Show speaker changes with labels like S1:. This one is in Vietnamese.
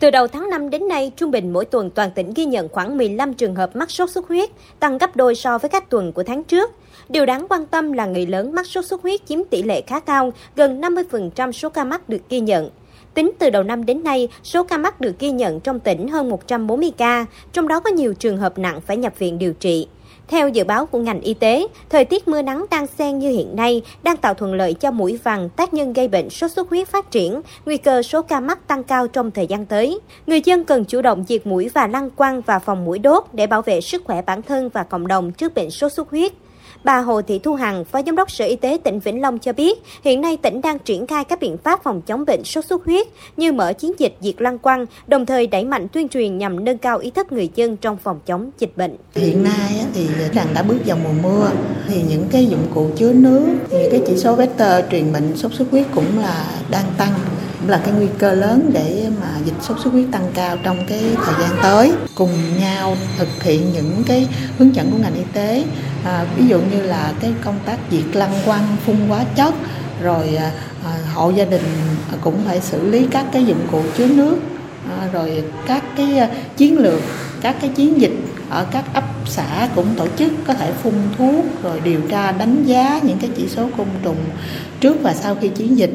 S1: Từ đầu tháng 5 đến nay, trung bình mỗi tuần toàn tỉnh ghi nhận khoảng 15 trường hợp mắc sốt xuất huyết, tăng gấp đôi so với các tuần của tháng trước. Điều đáng quan tâm là người lớn mắc sốt xuất huyết chiếm tỷ lệ khá cao, gần 50% số ca mắc được ghi nhận. Tính từ đầu năm đến nay, số ca mắc được ghi nhận trong tỉnh hơn 140 ca, trong đó có nhiều trường hợp nặng phải nhập viện điều trị. Theo dự báo của ngành y tế, thời tiết mưa nắng đang xen như hiện nay đang tạo thuận lợi cho mũi vằn tác nhân gây bệnh sốt xuất huyết phát triển, nguy cơ số ca mắc tăng cao trong thời gian tới. Người dân cần chủ động diệt mũi và lăng quăng và phòng mũi đốt để bảo vệ sức khỏe bản thân và cộng đồng trước bệnh sốt xuất huyết. Bà Hồ Thị Thu Hằng, Phó Giám đốc Sở Y tế tỉnh Vĩnh Long cho biết, hiện nay tỉnh đang triển khai các biện pháp phòng chống bệnh sốt xuất huyết như mở chiến dịch diệt lăng quăng, đồng thời đẩy mạnh tuyên truyền nhằm nâng cao ý thức người dân trong phòng chống dịch bệnh.
S2: Hiện nay thì rằng đã bước vào mùa mưa thì những cái dụng cụ chứa nước, những cái chỉ số vector truyền bệnh sốt xuất huyết cũng là đang tăng cũng là cái nguy cơ lớn để mà dịch sốt xuất huyết tăng cao trong cái thời gian tới. Cùng nhau thực hiện những cái hướng dẫn của ngành y tế. À, ví dụ như là cái công tác diệt lăng quăng phun hóa chất rồi à, à hộ gia đình cũng phải xử lý các cái dụng cụ chứa nước à, rồi các cái à, chiến lược các cái chiến dịch ở các ấp xã cũng tổ chức có thể phun thuốc rồi điều tra đánh giá những cái chỉ số côn trùng trước và sau khi chiến dịch.